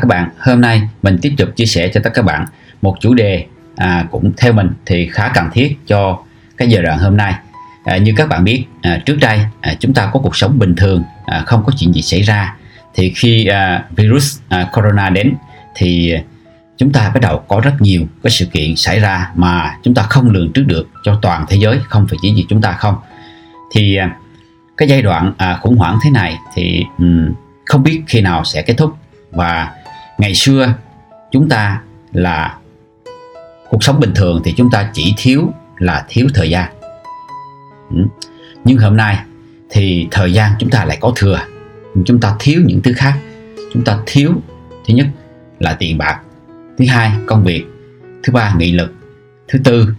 các bạn. Hôm nay mình tiếp tục chia sẻ cho tất cả các bạn một chủ đề à, cũng theo mình thì khá cần thiết cho cái giờ đoạn hôm nay. À, như các bạn biết, à, trước đây à, chúng ta có cuộc sống bình thường, à, không có chuyện gì xảy ra. Thì khi à, virus à, corona đến thì chúng ta bắt đầu có rất nhiều cái sự kiện xảy ra mà chúng ta không lường trước được cho toàn thế giới, không phải chỉ vì chúng ta không. Thì à, cái giai đoạn à, khủng hoảng thế này thì um, không biết khi nào sẽ kết thúc và ngày xưa, chúng ta là, cuộc sống bình thường thì chúng ta chỉ thiếu là thiếu thời gian. Ừ. nhưng hôm nay thì thời gian chúng ta lại có thừa. Chúng ta thiếu những thứ khác. Chúng ta thiếu, thứ nhất là tiền bạc. Thứ hai, công việc. Thứ ba, nghị lực. Thứ tư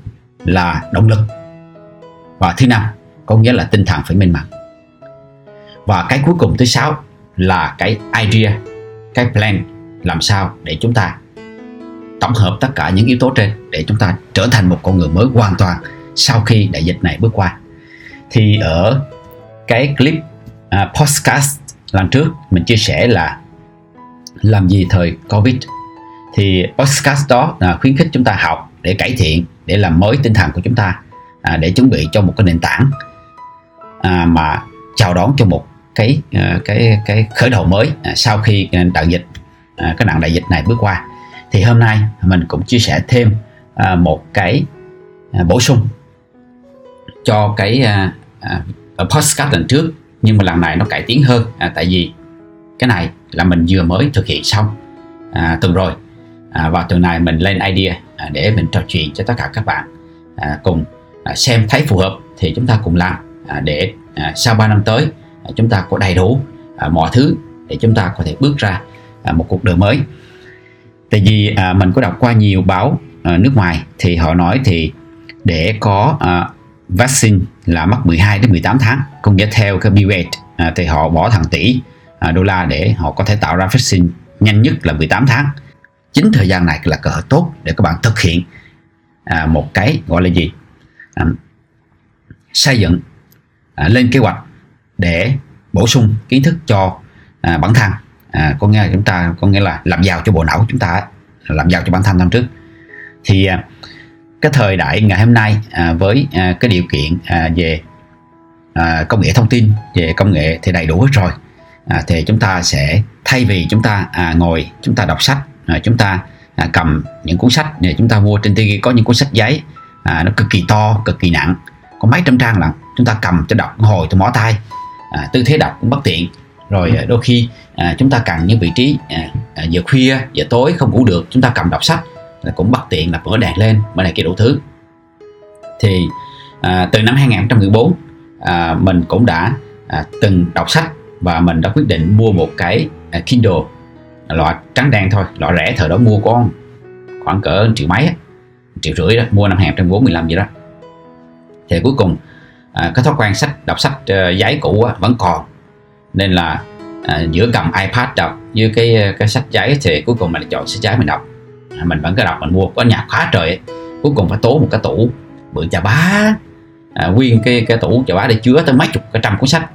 là động lực. Và thứ năm, có nghĩa là tinh thần phải minh mẫn. Và cái cuối cùng, thứ sáu là cái idea, cái plan làm sao để chúng ta tổng hợp tất cả những yếu tố trên để chúng ta trở thành một con người mới hoàn toàn sau khi đại dịch này bước qua. Thì ở cái clip uh, podcast lần trước mình chia sẻ là làm gì thời covid. Thì podcast đó là khuyến khích chúng ta học để cải thiện để làm mới tinh thần của chúng ta à, để chuẩn bị cho một cái nền tảng à, mà chào đón cho một cái à, cái cái khởi đầu mới à, sau khi à, đại dịch à, cái nạn đại dịch này bước qua. Thì hôm nay mình cũng chia sẻ thêm à, một cái à, bổ sung cho cái à, podcast lần trước. Nhưng mà lần này nó cải tiến hơn tại vì cái này là mình vừa mới thực hiện xong à, tuần rồi. À, và tuần này mình lên idea à, để mình trò chuyện cho tất cả các bạn à, cùng à, xem thấy phù hợp thì chúng ta cùng làm à, để à, sau 3 năm tới à, chúng ta có đầy đủ à, mọi thứ để chúng ta có thể bước ra à, một cuộc đời mới. Tại vì à, mình có đọc qua nhiều báo à, nước ngoài thì họ nói thì để có à, vaccine là mất 12 đến 18 tháng cũng nghĩa theo cái Bill Gates à, thì họ bỏ thằng tỷ à, đô la để họ có thể tạo ra vaccine nhanh nhất là 18 tháng. Chính thời gian này là cơ hội tốt để các bạn thực hiện à, một cái gọi là gì? À, xây dựng à, lên kế hoạch để bổ sung kiến thức cho à, bản thân à, có nghĩa là chúng ta có nghĩa là làm giàu cho bộ não của chúng ta làm giàu cho bản thân năm trước. Thì à, cái thời đại ngày hôm nay à, với à, cái điều kiện à, về à, công nghệ thông tin về công nghệ thì đầy đủ hết rồi. À, thì chúng ta sẽ thay vì chúng ta à, ngồi chúng ta đọc sách à, chúng ta à, cầm những cuốn sách để chúng ta mua trên TV có những cuốn sách giấy à, nó cực kỳ to cực kỳ nặng có mấy trăm trang lận chúng ta cầm cho đọc hồi tôi mỏ tay à, tư thế đọc cũng bất tiện rồi à, đôi khi à, chúng ta cần những vị trí à, à, giờ khuya giờ tối không ngủ được chúng ta cầm đọc sách là cũng bất tiện là mở đèn lên mở này kia đủ thứ. Thì à, từ năm 2014 à, mình cũng đã à, từng đọc sách và mình đã quyết định mua một cái à, Kindle loại trắng đen thôi loại rẻ thời đó mua con khoảng cỡ triệu mấy triệu rưỡi đó mua năm 2014 gì đó. Thì cuối cùng à, cái thói quen sách đọc sách uh, giấy cũ á, vẫn còn nên là à, giữa cầm iPad đọc với cái à, cái sách giấy thì cuối cùng mình chọn sách giấy mình đọc. À, mình vẫn cứ đọc mình mua có nhạc khóa trời ấy. cuối cùng phải tố một cái tủ bự chà bá à, nguyên cái cái tủ chà bá để chứa tới mấy chục cái trăm cuốn sách.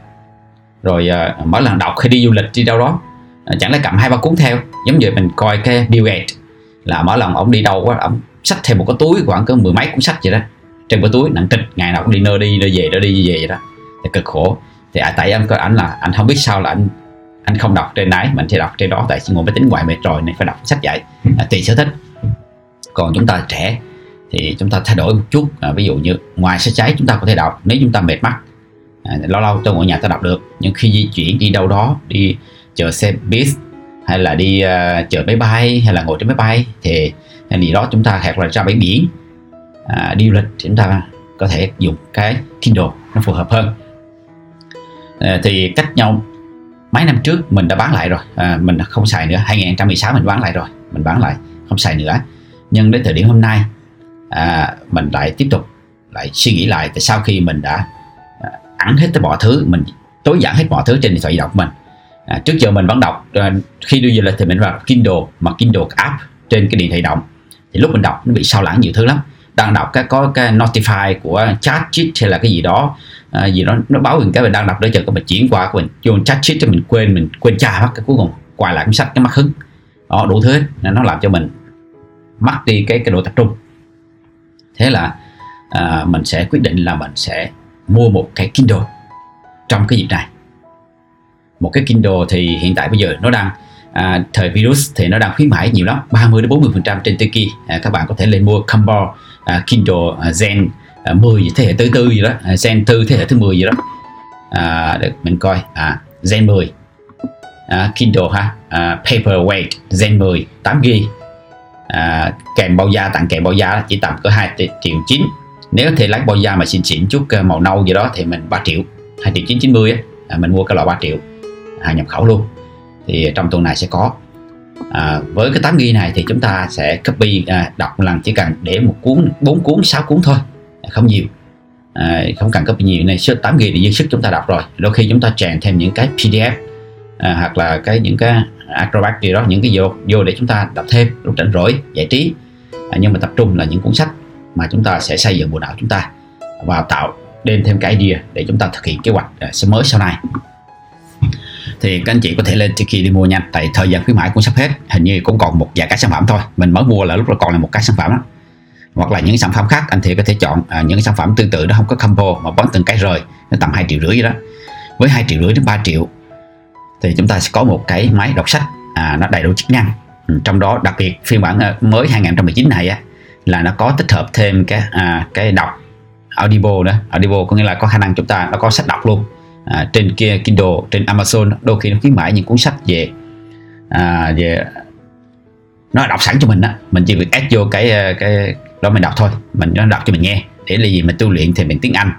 Rồi à, mỗi lần đọc khi đi du lịch đi đâu đó à, chẳng lẽ cầm hai ba cuốn theo giống như mình coi cái Bill Gates là mỗi lần ông đi đâu quá ông xách thêm một cái túi khoảng có mười mấy cuốn sách vậy đó. Trên cái túi nặng trịch ngày nào cũng đi nơi đi nơi về đó đi về vậy đó. Thì cực khổ thì à, tại em có ảnh là anh không biết sao là anh anh không đọc trên đấy mình sẽ đọc trên đó. Tại ngồi máy tính ngoài mệt rồi nên phải đọc sách dạy à, tùy sở thích. Còn chúng ta trẻ thì chúng ta thay đổi một chút. À, ví dụ như ngoài sách giấy chúng ta có thể đọc nếu chúng ta mệt mắt à, lâu lâu tôi ngồi nhà ta đọc được. Nhưng khi di chuyển đi đâu đó đi chờ xe bus hay là đi uh, chờ máy bay hay là ngồi trên máy bay thì gì đó chúng ta hoặc là ra bãi biển à, đi du lịch thì chúng ta có thể dùng cái Kindle nó phù hợp hơn à, thì cách nhau mấy năm trước mình đã bán lại rồi. À, mình không xài nữa. 2016 mình bán lại rồi. Mình bán lại không xài nữa. Nhưng đến thời điểm hôm nay à, mình lại tiếp tục lại suy nghĩ lại tại sau khi mình đã à, ăn hết tất mọi thứ mình tối giản hết mọi thứ trên điện thoại di động của mình. À, trước giờ mình vẫn đọc à, khi đi du lịch thì mình vào Kindle mà Kindle app trên cái điện thoại động thì lúc mình đọc nó bị sao lãng nhiều thứ lắm. Đang đọc cái có cái notify của chat hay là cái gì đó à, gì đó nó báo mình cái mình đang đọc đó chờ có mình chuyển qua của mình vô chat shit cho mình quên mình quên tra mất cái cuối cùng quay lại cuốn sách cái mắt hứng. Đó đủ thứ hết. Nó làm cho mình mất đi cái cái độ tập trung. Thế là à, mình sẽ quyết định là mình sẽ mua một cái Kindle trong cái dịp này. Một cái Kindle thì hiện tại bây giờ nó đang à, thời virus thì nó đang khuyến mãi nhiều lắm 30 đến 40 phần trăm trên Tiki. À, các bạn có thể lên mua combo à, Kindle à, Zen À, 10 thế hệ thứ tư gì đó. À, gen tư thế hệ thứ 10 gì đó. À, được mình coi. À, gen 10 à, Kindle ha. À, Paperweight gen 10 8 g à, kèm bao da tặng kèm bao da chỉ tầm có 2 triệu 9 nếu thì lấy bao da mà xịn xịn chút ờ, màu nâu gì đó thì mình 3 triệu. 2 triệu 990 á. À, mình mua cái loại 3 triệu. Hàng nhập khẩu luôn. Thì trong tuần này sẽ có. À, với cái 8 ghi này thì chúng ta sẽ copy à, đọc lần chỉ cần để một cuốn 4 cuốn 6 cuốn thôi không nhiều. À, không cần copy nhiều. Này số 8 ghi thì dư sức chúng ta đọc rồi. Đôi khi chúng ta chèn thêm những cái PDF à, hoặc là cái những cái Acrobat gì đó những cái vô vô để chúng ta đọc thêm lúc rảnh rỗi giải trí. À, nhưng mà tập trung là những cuốn sách mà chúng ta sẽ xây dựng bộ não chúng ta và tạo đem thêm cái idea để chúng ta thực hiện kế hoạch à, sẽ mới sau này. Thì các anh chị có thể lên Tiki đi mua nhanh tại thời gian khuyến mãi cũng sắp hết. Hình như cũng còn một vài cái sản phẩm thôi. Mình mới mua là lúc đó còn là một cái sản phẩm đó hoặc là những sản phẩm khác anh thì có thể chọn à, những sản phẩm tương tự nó không có combo mà bán từng cái rời nó tầm 2 triệu rưỡi đó. Với 2 triệu rưỡi đến 3 triệu thì chúng ta sẽ có một cái máy đọc sách à, nó đầy đủ chức năng. Ừ, trong đó đặc biệt phiên bản à, mới 2019 này á, là nó có tích hợp thêm cái à, cái đọc Audible đó Audible có nghĩa là có khả năng chúng ta nó có sách đọc luôn à, trên kia Kindle trên Amazon đôi khi nó khuyến mãi những cuốn sách về à, về nó đọc sẵn cho mình á. Mình chỉ việc add vô cái à, cái đó mình đọc thôi mình nó đọc cho mình nghe. Để là gì mình tu luyện thì mình tiếng Anh.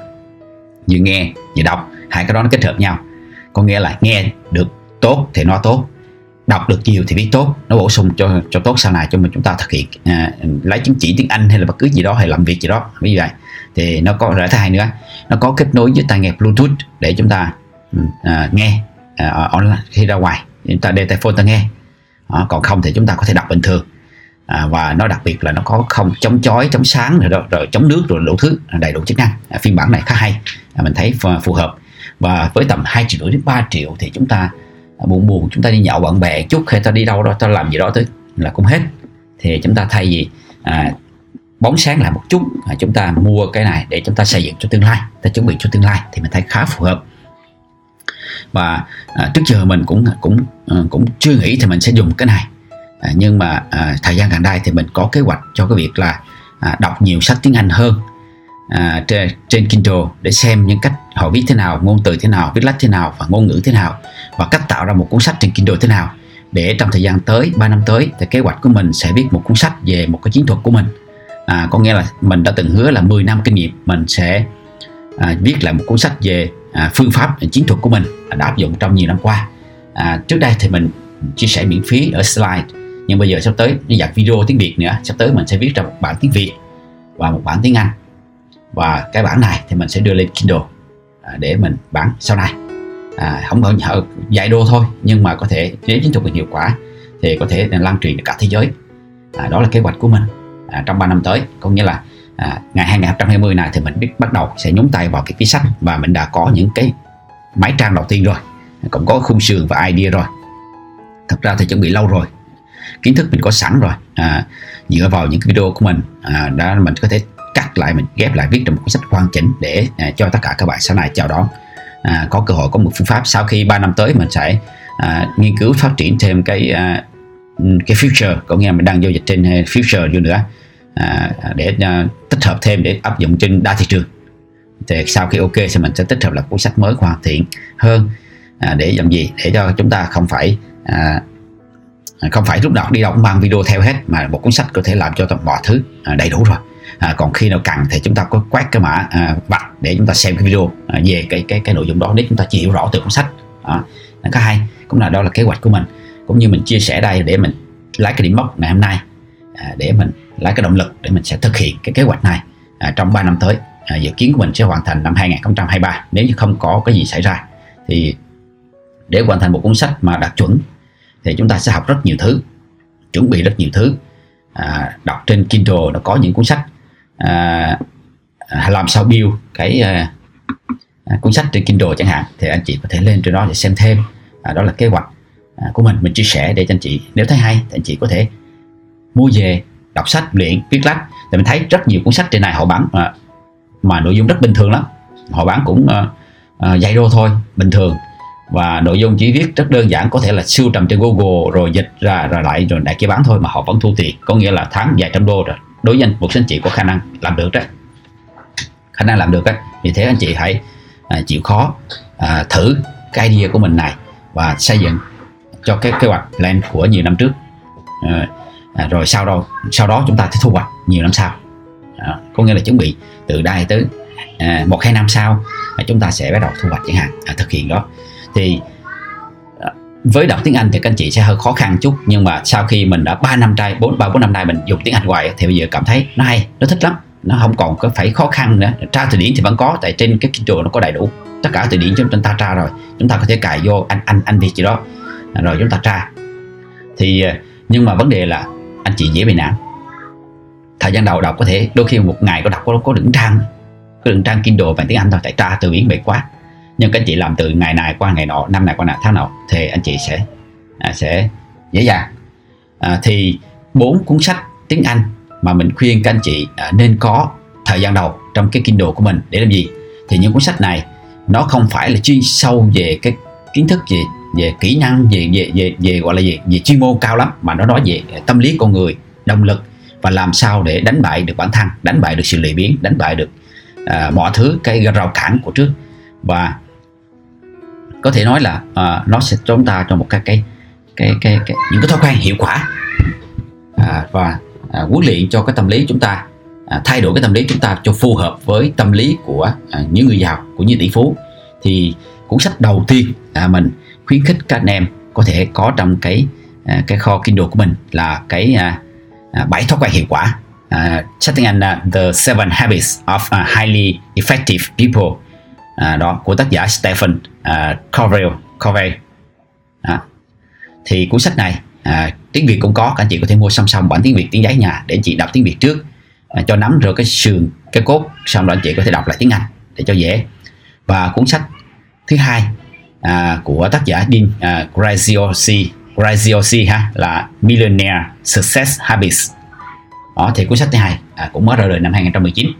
Vừa nghe vừa đọc. Hai cái đó nó kết hợp nhau. Có nghĩa là nghe được tốt thì nó tốt. Đọc được nhiều thì biết tốt. Nó bổ sung cho cho tốt sau này cho mình chúng ta thực hiện à, lấy chứng chỉ tiếng Anh hay là bất cứ gì đó hay làm việc gì đó. Ví dụ vậy. Thì nó có rẽ thứ hai nữa. Nó có kết nối với tai nghe Bluetooth để chúng ta ừ, à, nghe à, online khi ra ngoài. Chúng ta đeo tai phone ta nghe. À, còn không thì chúng ta có thể đọc bình thường à, và nó đặc biệt là nó có không chống chói chống sáng rồi, đó, rồi chống nước rồi đủ thứ đầy đủ chức năng. À, phiên bản này khá hay. À, mình thấy phù hợp. Và với tầm 2 triệu đến 3 triệu thì chúng ta à, buồn buồn chúng ta đi nhậu bạn bè chút hay ta đi đâu đó ta làm gì đó tới là cũng hết. Thì chúng ta thay vì à, bóng sáng lại một chút à, chúng ta mua cái này để chúng ta xây dựng cho tương lai ta chuẩn bị cho tương lai thì mình thấy khá phù hợp. Và à, trước giờ mình cũng cũng à, cũng chưa nghĩ thì mình sẽ dùng cái này à, nhưng mà à, thời gian gần đây thì mình có kế hoạch cho cái việc là à, đọc nhiều sách tiếng Anh hơn à, trên, trên Kindle để xem những cách họ viết thế nào ngôn từ thế nào viết lách thế nào và ngôn ngữ thế nào và cách tạo ra một cuốn sách trên Kindle thế nào. Để trong thời gian tới 3 năm tới thì kế hoạch của mình sẽ viết một cuốn sách về một cái chiến thuật của mình. À, có nghĩa là mình đã từng hứa là 10 năm kinh nghiệm mình sẽ à, viết lại một cuốn sách về à, phương pháp chiến thuật của mình à, đã áp dụng trong nhiều năm qua. À, trước đây thì mình chia sẻ miễn phí ở slide nhưng bây giờ sắp tới đi dạy video tiếng Việt nữa. Sắp tới mình sẽ viết ra một bản tiếng Việt và một bản tiếng Anh. Và cái bản này thì mình sẽ đưa lên Kindle à, để mình bán sau này. À, không có dạy đô thôi nhưng mà có thể nếu chiến thuật được hiệu quả thì có thể lan truyền được cả thế giới. À, đó là kế hoạch của mình à, trong 3 năm tới. Có nghĩa là à, ngày 2020 này thì mình biết bắt đầu sẽ nhúng tay vào cái ký sách và mình đã có những cái máy trang đầu tiên rồi. Cũng có khung sườn và idea rồi. Thật ra thì chuẩn bị lâu rồi kiến thức mình có sẵn rồi. À, dựa vào những cái video của mình à, đã mình có thể cắt lại mình ghép lại viết được một cuốn sách hoàn chỉnh để à, cho tất cả các bạn sau này chào đón. À, có cơ hội có một phương pháp sau khi 3 năm tới mình sẽ à, nghiên cứu phát triển thêm cái à, cái future có nghĩa là mình đang giao dịch trên à, future vô nữa. À, để à, tích hợp thêm để áp dụng trên đa thị trường. Thì sau khi ok thì mình sẽ tích hợp là cuốn sách mới hoàn thiện hơn à, để làm gì? Để cho chúng ta không phải à, không phải lúc nào đi đâu cũng mang video theo hết mà một cuốn sách có thể làm cho toàn mọi thứ à, đầy đủ rồi. À, còn khi nào cần thì chúng ta có quét cái mã à, vạch để chúng ta xem cái video à, về cái cái cái nội dung đó để chúng ta chỉ hiểu rõ từ cuốn sách. Đó. nó có hay. Cũng là đó là kế hoạch của mình. Cũng như mình chia sẻ đây để mình lấy cái điểm mốc ngày hôm nay à, để mình lấy cái động lực để mình sẽ thực hiện cái kế hoạch này à, trong 3 năm tới. À, dự kiến của mình sẽ hoàn thành năm 2023 nếu như không có cái gì xảy ra thì để hoàn thành một cuốn sách mà đạt chuẩn thì chúng ta sẽ học rất nhiều thứ chuẩn bị rất nhiều thứ. À, đọc trên Kindle nó có những cuốn sách à, à làm sao build cái à, à, cuốn sách trên Kindle chẳng hạn thì anh chị có thể lên trên đó để xem thêm. À, đó là kế hoạch à, của mình mình chia sẻ để cho anh chị nếu thấy hay thì anh chị có thể mua về đọc sách luyện viết lách. Thì mình thấy rất nhiều cuốn sách trên này họ bán mà, mà nội dung rất bình thường lắm. Họ bán cũng uh, uh, dạy đô thôi bình thường và nội dung chỉ viết rất đơn giản có thể là siêu tầm trên Google rồi dịch ra rồi lại rồi đại kia bán thôi mà họ vẫn thu tiền. Có nghĩa là tháng vài trăm đô rồi. Đối với anh một anh chị có khả năng làm được đó khả năng làm được đấy. Vì thế anh chị hãy à, chịu khó à, thử cái idea của mình này và xây dựng cho cái kế hoạch plan của nhiều năm trước. À, à, rồi sau đó sau đó chúng ta sẽ thu hoạch nhiều năm sau. À, có nghĩa là chuẩn bị từ đây tới à, một hai năm sau à, chúng ta sẽ bắt đầu thu hoạch chẳng hạn à, thực hiện đó thì à, với đọc tiếng Anh thì các anh chị sẽ hơi khó khăn chút, nhưng mà sau khi mình đã 3 năm trai 4 3 4 năm nay mình dùng tiếng Anh hoài thì bây giờ cảm thấy nó hay, nó thích lắm. Nó không còn có phải khó khăn nữa. Tra từ điển thì vẫn có, tại trên cái Kindle nó có đầy đủ. Tất cả từ điển chúng ta tra rồi. Chúng ta có thể cài vô anh anh anh việt gì đó. À, rồi chúng ta tra. Thì à, nhưng mà vấn đề là anh chị dễ bị nản. Thời gian đầu đọc có thể đôi khi một ngày có đọc có có đựng trang, có đựng trang Kindle bằng tiếng Anh thôi, tại tra từ điển mệt quá nhưng các anh chị làm từ ngày này qua ngày nọ năm này qua tháng nọ thì anh chị sẽ à, sẽ dễ dàng. À, thì bốn cuốn sách tiếng Anh mà mình khuyên các anh chị à, nên có thời gian đầu trong cái Kindle của mình để làm gì? Thì những cuốn sách này nó không phải là chuyên sâu về cái kiến thức về về kỹ năng về về về về gọi là gì? Về chuyên môn cao lắm mà nó nói về à, tâm lý con người động lực và làm sao để đánh bại được bản thân đánh bại được sự lười biếng đánh bại được à, mọi thứ cái rào cản của trước. Và có thể nói là uh, nó sẽ cho chúng ta cho một cái cái cái cái, cái những cái thói quen hiệu quả. À, và à, huấn luyện cho cái tâm lý chúng ta à, thay đổi cái tâm lý chúng ta cho phù hợp với tâm lý của à, những người giàu của những tỷ phú. Thì cuốn sách đầu tiên à, mình khuyến khích các anh em có thể có trong cái à, cái kho Kindle của mình là cái à, à, bảy thói quen hiệu quả. À, sách tiếng Anh là The Seven Habits of uh, Highly Effective People à, đó của tác giả Stephen à, Covey Covey à, thì cuốn sách này à, tiếng Việt cũng có các anh chị có thể mua song song bản tiếng Việt tiếng giấy nhà để chị đọc tiếng Việt trước à, cho nắm rồi cái sườn cái cốt xong rồi anh chị có thể đọc lại tiếng Anh để cho dễ. Và cuốn sách thứ hai à, của tác giả Dean à, Graziosi Graziosi ha là Millionaire Success Habits. Đó thì cuốn sách thứ hai à, cũng mới ra đời năm 2019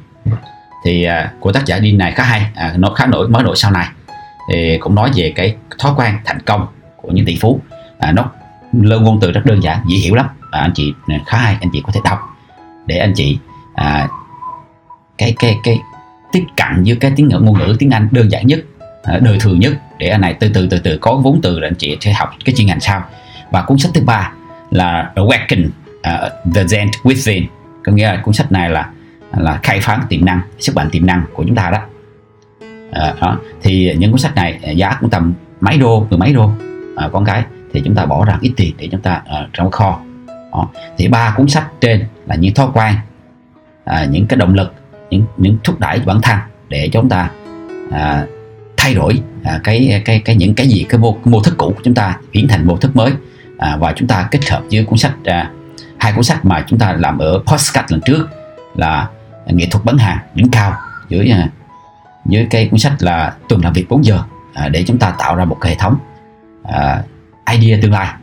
thì à, của tác giả Dean này khá hay. À, nó khá nổi mới nổi sau này. Thì cũng nói về cái thói quen thành công của những tỷ phú. À, nó lơ ngôn từ rất đơn giản dễ hiểu lắm. À, anh chị à, khá hay anh chị có thể đọc. Để anh chị à, cái cái cái tiếp cận với cái tiếng ngữ ngôn ngữ tiếng Anh đơn giản nhất à, đời thường nhất. Để anh này từ từ từ từ có vốn từ để anh chị sẽ học cái chuyên ngành sau. Và cuốn sách thứ ba là Awaken uh, the Zen Within. Có nghĩa là cuốn sách này là là khai phá tiềm năng sức mạnh tiềm năng của chúng ta đó. À, đó. Thì những cuốn sách này ờ, giá cũng tầm mấy đô mười mấy đô à, con cái. Thì chúng ta bỏ ra ít tiền để chúng ta à, trong kho. Đó. thì ba cuốn sách trên là những thói quen à, những cái động lực những những thúc đẩy bản thân để chúng ta à, thay đổi à, cái cái cái những cái gì cái mô, cái mô thức cũ của chúng ta biến thành mô thức mới. À, và chúng ta kết hợp với cuốn sách à, hai cuốn sách mà chúng ta làm ở postcard lần trước là nghệ thuật bán hàng đỉnh cao dưới dưới à, cái cuốn sách là tuần làm việc 4 giờ à, để chúng ta tạo ra một cái hệ thống à, idea tương lai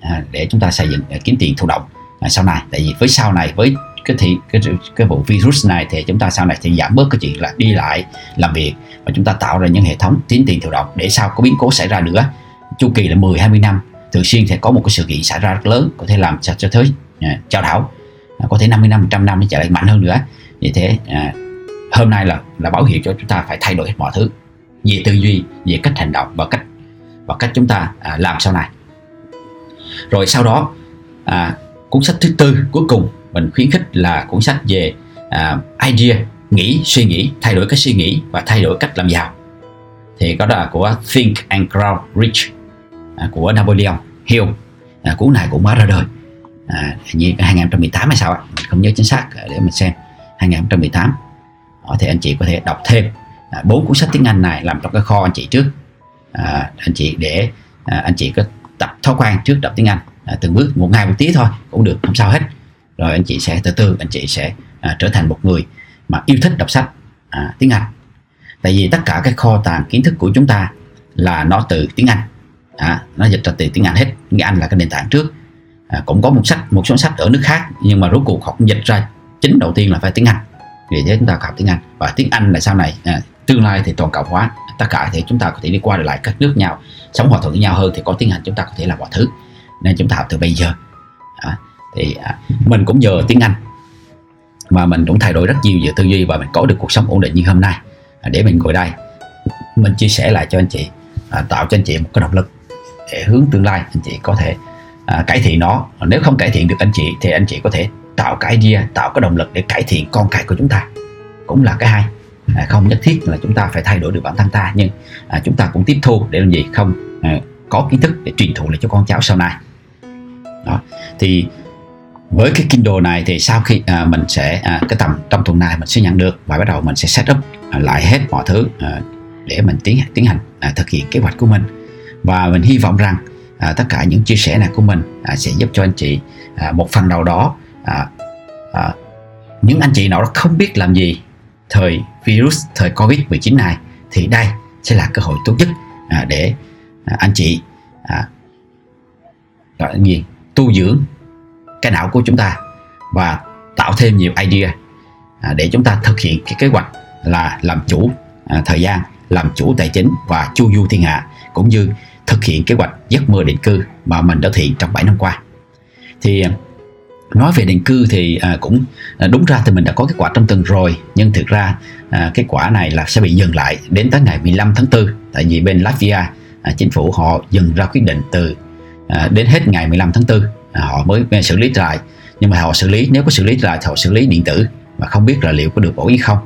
à, để chúng ta xây dựng à, kiếm tiền thụ động à, sau này. Tại vì với sau này với cái thì cái cái vụ virus này thì chúng ta sau này sẽ giảm bớt cái chuyện là đi lại làm việc và chúng ta tạo ra những hệ thống tiến tiền thụ động. Để sau có biến cố xảy ra nữa chu kỳ là 10 20 năm thường xuyên sẽ có một cái sự kiện xảy ra rất lớn có thể làm cho cho thế à, trao đảo à, có thể 50 năm 100 năm nó trở lại mạnh hơn nữa vì thế. À, hôm nay là là báo hiệu cho chúng ta phải thay đổi hết mọi thứ. Về tư duy về cách hành động và cách và cách chúng ta à, làm sau này. Rồi sau đó à, cuốn sách thứ tư cuối cùng mình khuyến khích là cuốn sách về à, idea nghĩ suy nghĩ thay đổi cách suy nghĩ và thay đổi cách làm giàu. Thì có đó là của Think and Grow Rich à, của Napoleon Hill. À, cuốn này cũng mới ra đời à, như 2018 hay sao ạ mình không nhớ chính xác à, để mình xem. 2018 đó, ờ, thì anh chị có thể đọc thêm. À, bốn cuốn sách tiếng Anh này làm trong cái kho anh chị trước. À, anh chị để à, anh chị có tập thói quen trước đọc tiếng Anh. À, từng bước một ngày một tí thôi cũng được không sao hết. Rồi anh chị sẽ từ từ anh chị sẽ à, trở thành một người mà yêu thích đọc sách à, tiếng Anh. Tại vì tất cả cái kho tàng kiến thức của chúng ta là nó từ tiếng Anh. À, nó dịch ra từ tiếng Anh hết. Tiếng Anh là cái nền tảng trước. À, cũng có một sách một số sách ở nước khác nhưng mà rốt cuộc họ cũng dịch ra chính đầu tiên là phải tiếng Anh. Vì thế chúng ta học tiếng Anh. Và tiếng Anh là sau này à, tương lai thì toàn cầu hóa. Tất cả thì chúng ta có thể đi qua lại các nước nhau sống hòa thuận với nhau hơn thì có tiếng Anh chúng ta có thể làm mọi thứ. Nên chúng ta học từ bây giờ. À, thì à, mình cũng nhờ tiếng Anh. Mà mình cũng thay đổi rất nhiều về tư duy và mình có được cuộc sống ổn định như hôm nay. À, để mình ngồi đây mình chia sẻ lại cho anh chị à, tạo cho anh chị một cái động lực để hướng tương lai anh chị có thể à, cải thiện nó. Nếu không cải thiện được anh chị thì anh chị có thể tạo cái idea tạo cái động lực để cải thiện con cái của chúng ta. Cũng là cái hay. À, không nhất thiết là chúng ta phải thay đổi được bản thân ta nhưng à, chúng ta cũng tiếp thu để làm gì? Không à, có kiến thức để truyền thụ lại cho con cháu sau này. Đó. Thì với cái Kindle này thì sau khi à, mình sẽ à, cái tầm trong tuần này mình sẽ nhận được và bắt đầu mình sẽ set up à, lại hết mọi thứ à, để mình tiến tiến hành à, thực hiện kế hoạch của mình. Và mình hy vọng rằng à, tất cả những chia sẻ này của mình à, sẽ giúp cho anh chị à, một phần nào đó à, à, những anh chị nào đó không biết làm gì thời virus thời covid 19 này thì đây sẽ là cơ hội tốt nhất à, để à, anh chị à, gọi là gì? Tu dưỡng cái não của chúng ta và tạo thêm nhiều idea à, để chúng ta thực hiện cái kế hoạch là làm chủ à, thời gian làm chủ tài chính và chu du thiên hạ cũng như thực hiện kế hoạch giấc mơ định cư mà mình đã thực hiện trong 7 năm qua. Thì nói về định cư thì à, cũng à, đúng ra thì mình đã có kết quả trong tuần rồi nhưng thực ra à, kết quả này là sẽ bị dừng lại đến tới ngày 15 tháng 4 tại vì bên Latvia à, chính phủ họ dừng ra quyết định từ à, đến hết ngày 15 tháng 4 à, họ mới à, xử lý lại. Nhưng mà họ xử lý nếu có xử lý lại thì họ xử lý điện tử mà không biết là liệu có được ổn hay không.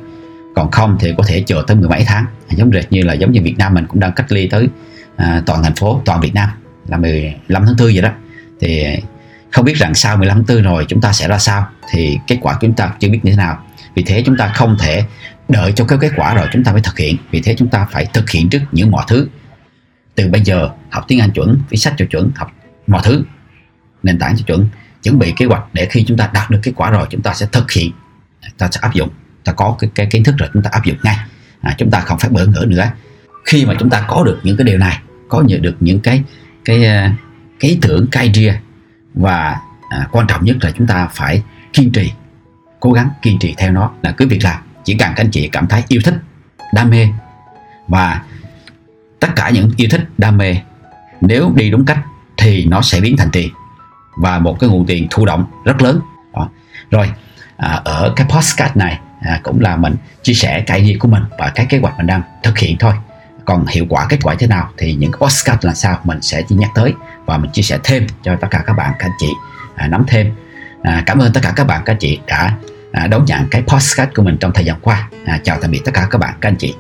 Còn không thì có thể chờ tới mười mấy tháng à, giống rệt như là giống như Việt Nam mình cũng đang cách ly tới à, toàn thành phố toàn Việt Nam là 15 tháng 4 vậy đó. Thì không biết rằng sau 15 tư rồi chúng ta sẽ ra sao thì kết quả chúng ta chưa biết như thế nào vì thế chúng ta không thể đợi cho cái kết quả rồi chúng ta mới thực hiện vì thế chúng ta phải thực hiện trước những mọi thứ từ bây giờ học tiếng Anh chuẩn viết sách cho chuẩn học mọi thứ nền tảng cho chuẩn chuẩn bị kế hoạch để khi chúng ta đạt được kết quả rồi chúng ta sẽ thực hiện ta sẽ áp dụng ta có cái, cái kiến thức rồi chúng ta áp dụng ngay à, chúng ta không phải bỡ ngỡ nữa khi mà chúng ta có được những cái điều này có nhận được những cái cái cái ý tưởng cái idea và à, quan trọng nhất là chúng ta phải kiên trì cố gắng kiên trì theo nó là cứ việc làm. Chỉ cần các anh chị cảm thấy yêu thích đam mê và tất cả những yêu thích đam mê nếu đi đúng cách thì nó sẽ biến thành tiền và một cái nguồn tiền thụ động rất lớn. Đó. rồi à, ở cái postcard này à, cũng là mình chia sẻ cái gì của mình và cái kế hoạch mình đang thực hiện thôi còn hiệu quả kết quả thế nào thì những cái postcard là sao mình sẽ chỉ nhắc tới và mình chia sẻ thêm cho tất cả các bạn các anh chị à, nắm thêm. À, cảm ơn tất cả các bạn các anh chị đã à, đón nhận cái postcard của mình trong thời gian qua. À, chào tạm biệt tất cả các bạn các anh chị.